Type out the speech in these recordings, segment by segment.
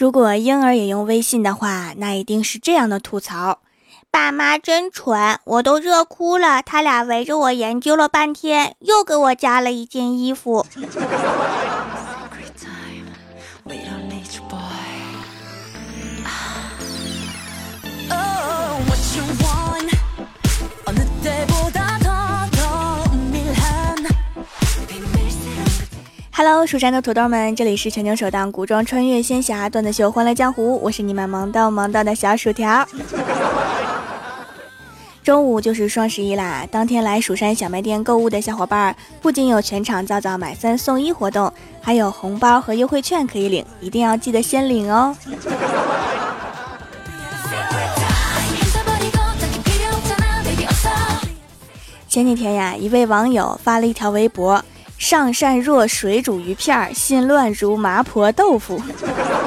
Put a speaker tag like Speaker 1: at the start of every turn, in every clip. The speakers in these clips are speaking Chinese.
Speaker 1: 如果婴儿也用微信的话，那一定是这样的吐槽：
Speaker 2: 爸妈真蠢，我都热哭了。他俩围着我研究了半天，又给我加了一件衣服。
Speaker 1: Hello，蜀山的土豆们，这里是全球首档古装穿越仙侠段子秀《欢乐江湖》，我是你们萌到萌到的小薯条。中午就是双十一啦，当天来蜀山小卖店购物的小伙伴，不仅有全场早早买三送一活动，还有红包和优惠券可以领，一定要记得先领哦。前几天呀，一位网友发了一条微博。上善若水煮鱼片，心乱如麻婆豆腐。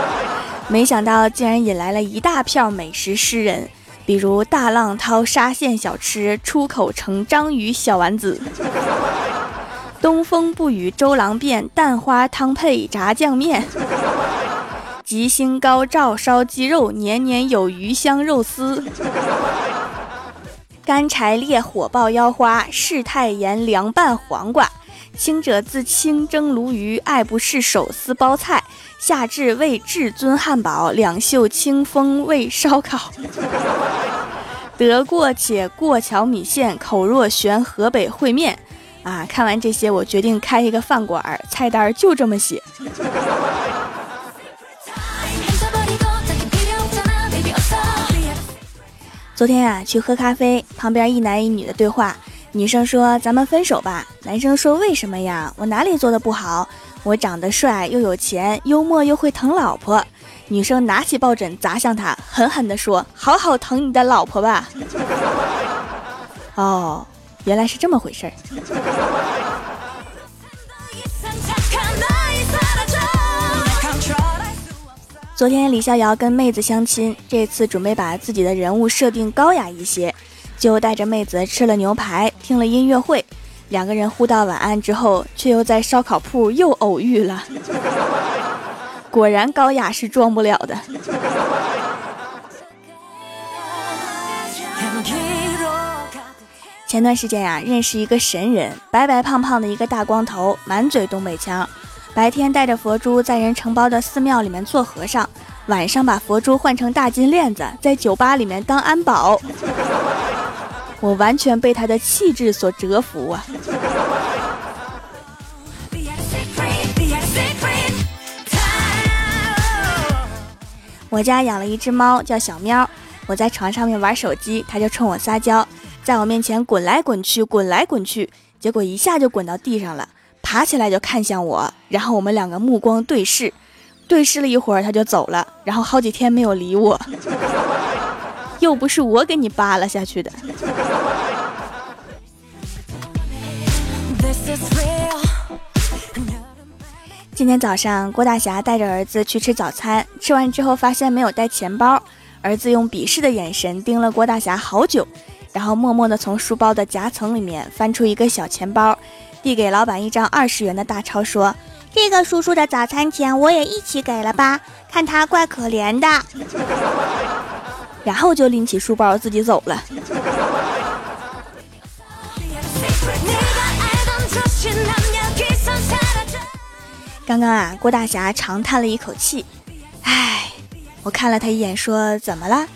Speaker 1: 没想到竟然引来了一大票美食诗人，比如大浪淘沙县小吃出口成章鱼小丸子，东风不与周郎便蛋花汤配炸酱面，吉星高照烧鸡肉年年有余香肉丝，干柴烈火爆腰花世态炎凉拌黄瓜。清者自清蒸鲈鱼，爱不释手撕包菜；夏至为至尊汉堡，两袖清风为烧烤。得过且过桥米线，口若悬河北烩面。啊！看完这些，我决定开一个饭馆，菜单就这么写。昨天啊，去喝咖啡，旁边一男一女的对话。女生说：“咱们分手吧。”男生说：“为什么呀？我哪里做的不好？我长得帅又有钱，幽默又会疼老婆。”女生拿起抱枕砸向他，狠狠地说：“好好疼你的老婆吧。” 哦，原来是这么回事儿。昨天李逍遥跟妹子相亲，这次准备把自己的人物设定高雅一些。就带着妹子吃了牛排，听了音乐会，两个人互道晚安之后，却又在烧烤铺又偶遇了。果然高雅是装不了的。前段时间呀，认识一个神人，白白胖胖的一个大光头，满嘴东北腔，白天带着佛珠在人承包的寺庙里面做和尚，晚上把佛珠换成大金链子，在酒吧里面当安保。我完全被他的气质所折服啊！我家养了一只猫，叫小喵。我在床上面玩手机，它就冲我撒娇，在我面前滚来滚去，滚来滚去，结果一下就滚到地上了，爬起来就看向我，然后我们两个目光对视，对视了一会儿，它就走了，然后好几天没有理我。又不是我给你扒拉下去的。今天早上，郭大侠带着儿子去吃早餐，吃完之后发现没有带钱包，儿子用鄙视的眼神盯了郭大侠好久，然后默默地从书包的夹层里面翻出一个小钱包，递给老板一张二十元的大钞，说：“
Speaker 2: 这个叔叔的早餐钱我也一起给了吧，看他怪可怜的。”
Speaker 1: 然后就拎起书包自己走了。刚刚啊，郭大侠长叹了一口气，唉，我看了他一眼，说：“怎么了？”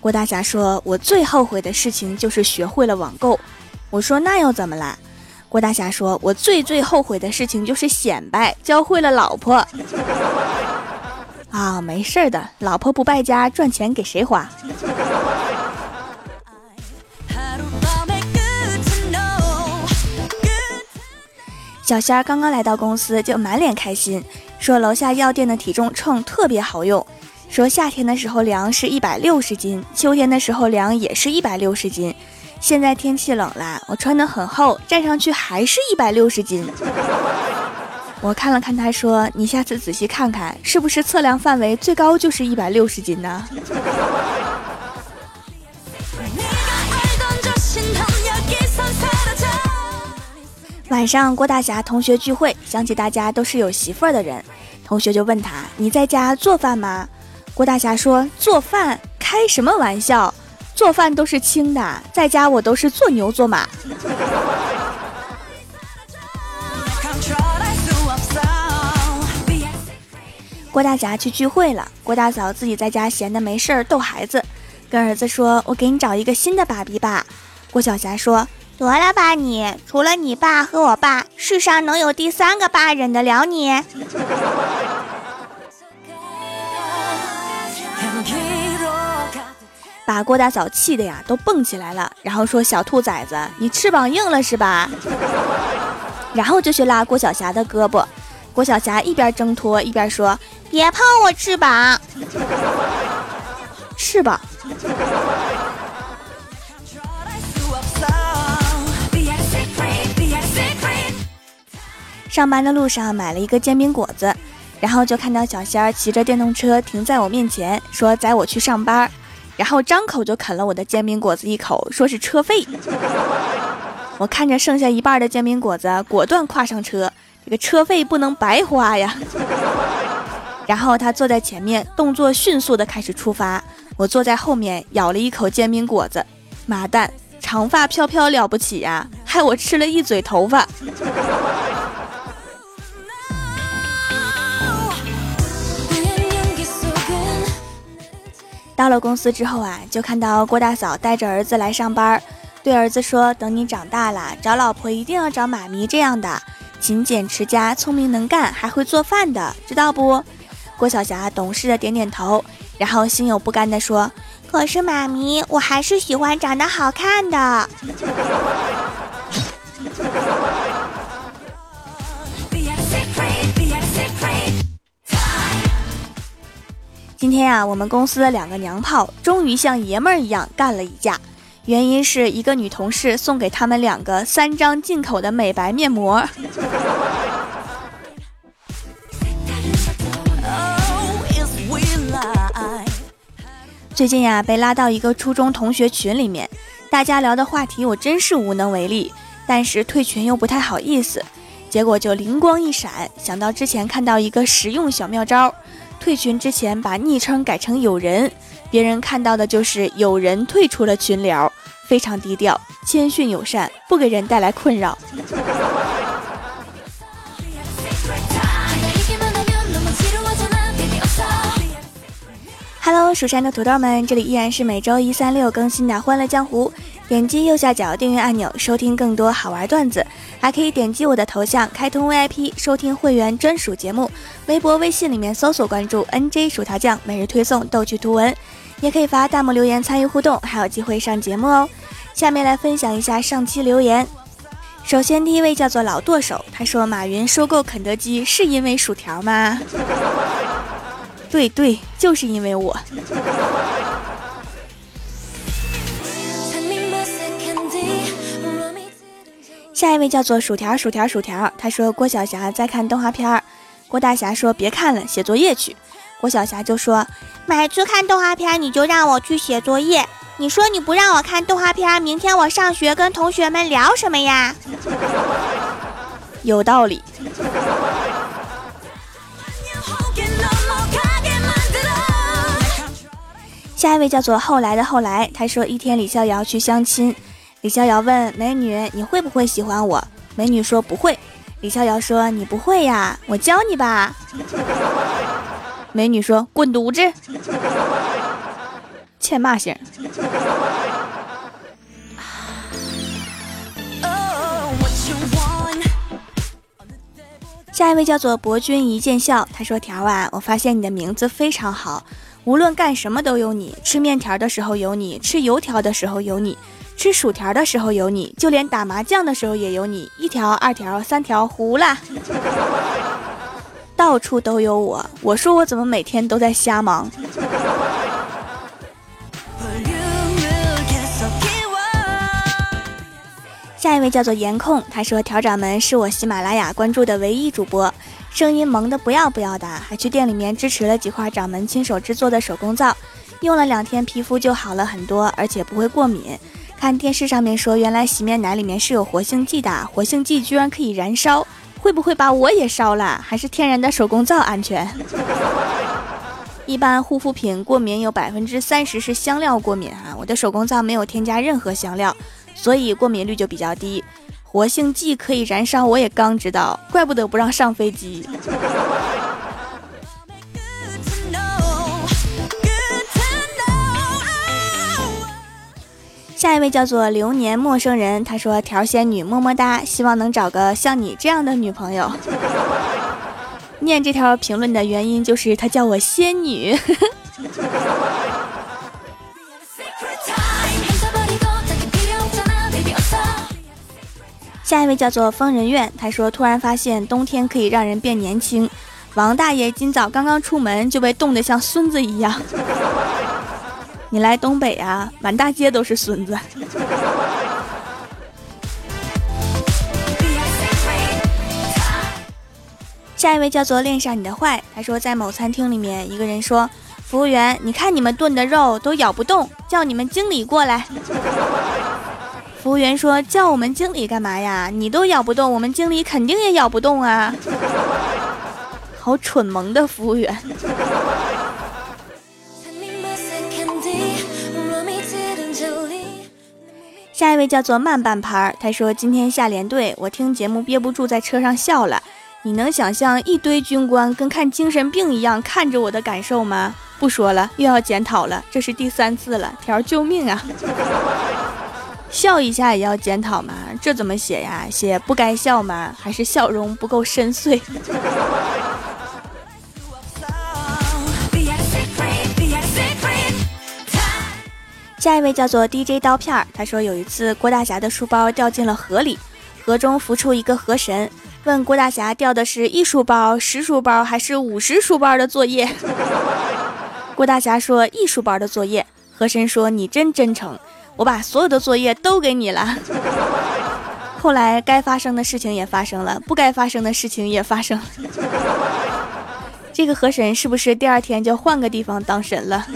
Speaker 1: 郭大侠说：“我最后悔的事情就是学会了网购。”我说：“那又怎么了？”郭大侠说：“我最最后悔的事情就是显摆，教会了老婆。”啊，没事的，老婆不败家，赚钱给谁花？小仙儿刚刚来到公司，就满脸开心，说楼下药店的体重秤特别好用，说夏天的时候量是一百六十斤，秋天的时候量也是一百六十斤，现在天气冷了，我穿的很厚，站上去还是一百六十斤。我看了看，他说：“你下次仔细看看，是不是测量范围最高就是一百六十斤呢？”晚上，郭大侠同学聚会，想起大家都是有媳妇儿的人，同学就问他：“你在家做饭吗？”郭大侠说：“做饭开什么玩笑？做饭都是轻的，在家我都是做牛做马。” 郭大侠去聚会了，郭大嫂自己在家闲的没事儿逗孩子，跟儿子说：“我给你找一个新的爸比吧。”郭晓霞说：“
Speaker 2: 得了吧你，除了你爸和我爸，世上能有第三个爸忍得了你？”
Speaker 1: 把郭大嫂气的呀都蹦起来了，然后说：“小兔崽子，你翅膀硬了是吧？”然后就去拉郭晓霞的胳膊，郭晓霞一边挣脱一边说。
Speaker 2: 别碰我翅膀！
Speaker 1: 翅膀。上班的路上买了一个煎饼果子，然后就看到小仙儿骑着电动车停在我面前，说载我去上班，然后张口就啃了我的煎饼果子一口，说是车费。我看着剩下一半的煎饼果子，果断跨上车，这个车费不能白花呀。然后他坐在前面，动作迅速的开始出发。我坐在后面，咬了一口煎饼果子。妈蛋，长发飘飘了不起呀，害我吃了一嘴头发。到了公司之后啊，就看到郭大嫂带着儿子来上班，对儿子说：“等你长大了，找老婆一定要找妈咪这样的，勤俭持家，聪明能干，还会做饭的，知道不？”郭晓霞懂事的点点头，然后心有不甘的说：“
Speaker 2: 可是妈咪，我还是喜欢长得好看的。”
Speaker 1: 今天呀，我们公司的两个娘炮终于像爷们儿一样干了一架，原因是一个女同事送给他们两个三张进口的美白面膜。最近呀，被拉到一个初中同学群里面，大家聊的话题我真是无能为力，但是退群又不太好意思，结果就灵光一闪，想到之前看到一个实用小妙招，退群之前把昵称改成有人，别人看到的就是有人退出了群聊，非常低调，谦逊友善，不给人带来困扰。Hello，蜀山的土豆们，这里依然是每周一、三、六更新的《欢乐江湖》。点击右下角订阅按钮，收听更多好玩段子，还可以点击我的头像开通 VIP，收听会员专属节目。微博、微信里面搜索关注 NJ 薯条酱，每日推送逗趣图文，也可以发弹幕留言参与互动，还有机会上节目哦。下面来分享一下上期留言。首先，第一位叫做老剁手，他说：“马云收购肯德基是因为薯条吗？”对对，就是因为我。下一位叫做薯条薯条薯条，他说郭晓霞在看动画片，郭大侠说别看了，写作业去。郭晓霞就说
Speaker 2: 每次看动画片你就让我去写作业，你说你不让我看动画片，明天我上学跟同学们聊什么呀？
Speaker 1: 有道理。下一位叫做后来的后来，他说一天李逍遥去相亲，李逍遥问美女你会不会喜欢我？美女说不会。李逍遥说你不会呀，我教你吧。美女说滚犊子，欠骂型。下一位叫做博君一见笑，他说条啊，我发现你的名字非常好。无论干什么都有你，吃面条的时候有你，吃油条的时候有你，吃薯条的时候有你，就连打麻将的时候也有你。一条、二条、三条，糊了，到处都有我。我说我怎么每天都在瞎忙？下一位叫做颜控，他说调掌门是我喜马拉雅关注的唯一主播。声音萌的不要不要的，还去店里面支持了几块掌门亲手制作的手工皂，用了两天皮肤就好了很多，而且不会过敏。看电视上面说，原来洗面奶里面是有活性剂的，活性剂居然可以燃烧，会不会把我也烧了？还是天然的手工皂安全？一般护肤品过敏有百分之三十是香料过敏啊，我的手工皂没有添加任何香料，所以过敏率就比较低。活性剂可以燃烧，我也刚知道，怪不得不让上飞机。下一位叫做流年陌生人，他说：“条仙女么么哒，希望能找个像你这样的女朋友。” 念这条评论的原因就是他叫我仙女。下一位叫做疯人院，他说突然发现冬天可以让人变年轻。王大爷今早刚刚出门就被冻得像孙子一样。你来东北啊，满大街都是孙子。下一位叫做恋上你的坏，他说在某餐厅里面，一个人说：“服务员，你看你们炖的肉都咬不动，叫你们经理过来。”服务员说：“叫我们经理干嘛呀？你都咬不动，我们经理肯定也咬不动啊！”好蠢萌的服务员。下一位叫做慢半拍儿，他说：“今天下连队，我听节目憋不住，在车上笑了。你能想象一堆军官跟看精神病一样看着我的感受吗？不说了，又要检讨了，这是第三次了。条救命啊！” 笑一下也要检讨吗？这怎么写呀？写不该笑吗？还是笑容不够深邃？下一位叫做 DJ 刀片儿，他说有一次郭大侠的书包掉进了河里，河中浮出一个河神，问郭大侠掉的是一书包、十书包还是五十书包的作业？郭大侠说一书包的作业。河神说你真真诚。我把所有的作业都给你了。后来该发生的事情也发生了，不该发生的事情也发生了。这个河神是不是第二天就换个地方当神了？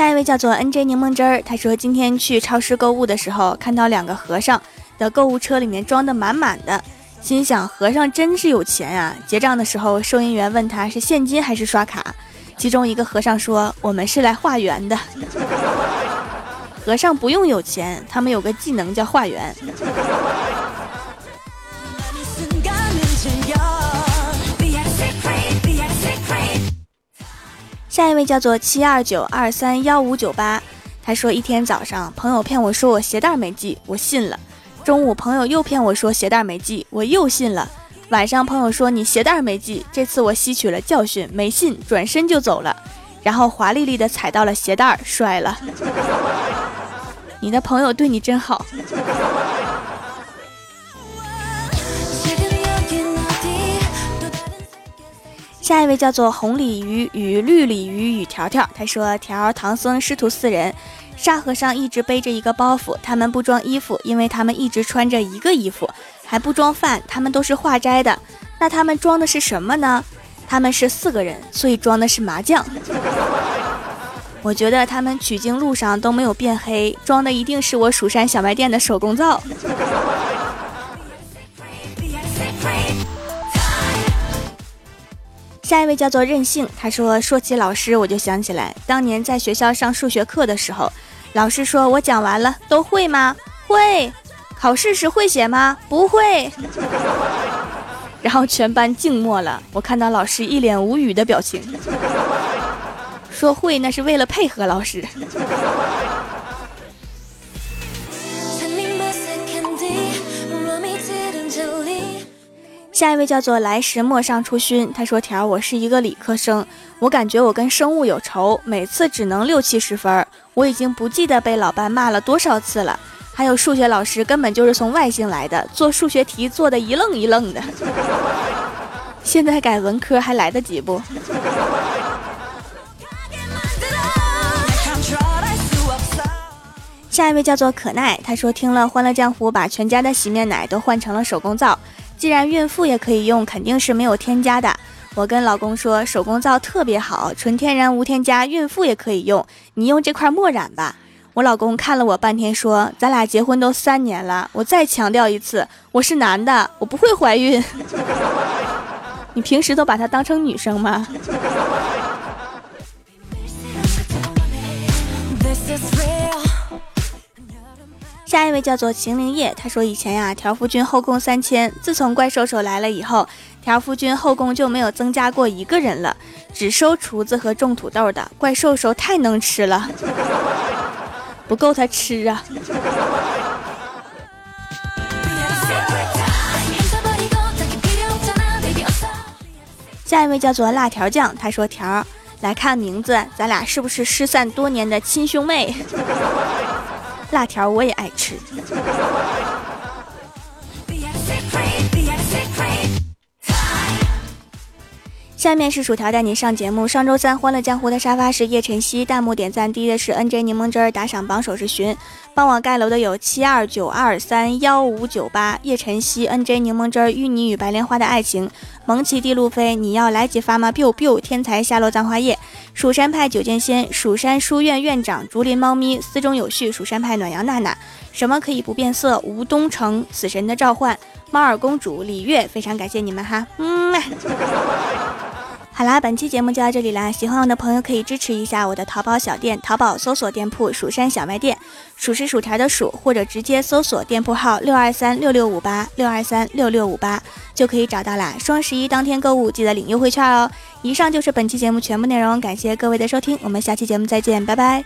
Speaker 1: 下一位叫做 N J 柠檬汁儿，他说今天去超市购物的时候，看到两个和尚的购物车里面装的满满的。心想和尚真是有钱啊！结账的时候，收银员问他是现金还是刷卡，其中一个和尚说：“我们是来化缘的。”和尚不用有钱，他们有个技能叫化缘。下一位叫做七二九二三幺五九八，他说一天早上朋友骗我说我鞋带没系，我信了。中午朋友又骗我说鞋带没系，我又信了。晚上朋友说你鞋带没系，这次我吸取了教训，没信，转身就走了。然后华丽丽的踩到了鞋带，摔了。你的朋友对你真好。下一位叫做红鲤鱼与绿鲤鱼与条条，他说：条唐僧师徒四人。沙和尚一直背着一个包袱，他们不装衣服，因为他们一直穿着一个衣服，还不装饭，他们都是化斋的。那他们装的是什么呢？他们是四个人，所以装的是麻将。我觉得他们取经路上都没有变黑，装的一定是我蜀山小卖店的手工皂。下一位叫做任性，他说说起老师，我就想起来当年在学校上数学课的时候。老师说：“我讲完了，都会吗？会。考试时会写吗？不会。”然后全班静默了。我看到老师一脸无语的表情，说：“会那是为了配合老师。”下一位叫做来时陌上初熏，他说：“条，我是一个理科生，我感觉我跟生物有仇，每次只能六七十分。我已经不记得被老班骂了多少次了。还有数学老师根本就是从外星来的，做数学题做的一愣一愣的。现在改文科还来得及不？”下一位叫做可奈，他说：“听了《欢乐江湖》，把全家的洗面奶都换成了手工皂。”既然孕妇也可以用，肯定是没有添加的。我跟老公说，手工皂特别好，纯天然无添加，孕妇也可以用。你用这块墨染吧。我老公看了我半天，说：“咱俩结婚都三年了，我再强调一次，我是男的，我不会怀孕。”你平时都把她当成女生吗？下一位叫做秦灵叶，他说以前呀，条夫君后宫三千，自从怪兽手来了以后，条夫君后宫就没有增加过一个人了，只收厨子和种土豆的。怪兽手太能吃了，不够他吃啊。下一位叫做辣条酱，他说条来看名字，咱俩是不是失散多年的亲兄妹？辣条我也爱吃。下面是薯条带你上节目。上周三欢乐江湖的沙发是叶晨曦，弹幕点赞低的是 NJ 柠檬汁儿，打赏榜首是寻，帮我盖楼的有七二九二三幺五九八叶晨曦 NJ 柠檬汁儿，芋泥与白莲花的爱情，蒙奇地路飞，你要来几发吗？biu biu，天才下落葬花叶，蜀山派九剑仙，蜀山书院院长，竹林猫咪，思中有序，蜀山派暖阳娜娜，什么可以不变色？吴东城，死神的召唤，猫耳公主，李月，非常感谢你们哈，嗯。好啦，本期节目就到这里啦！喜欢我的朋友可以支持一下我的淘宝小店，淘宝搜索店铺“蜀山小卖店”，数是薯条的数，或者直接搜索店铺号六二三六六五八六二三六六五八就可以找到啦。双十一当天购物记得领优惠券哦！以上就是本期节目全部内容，感谢各位的收听，我们下期节目再见，拜拜。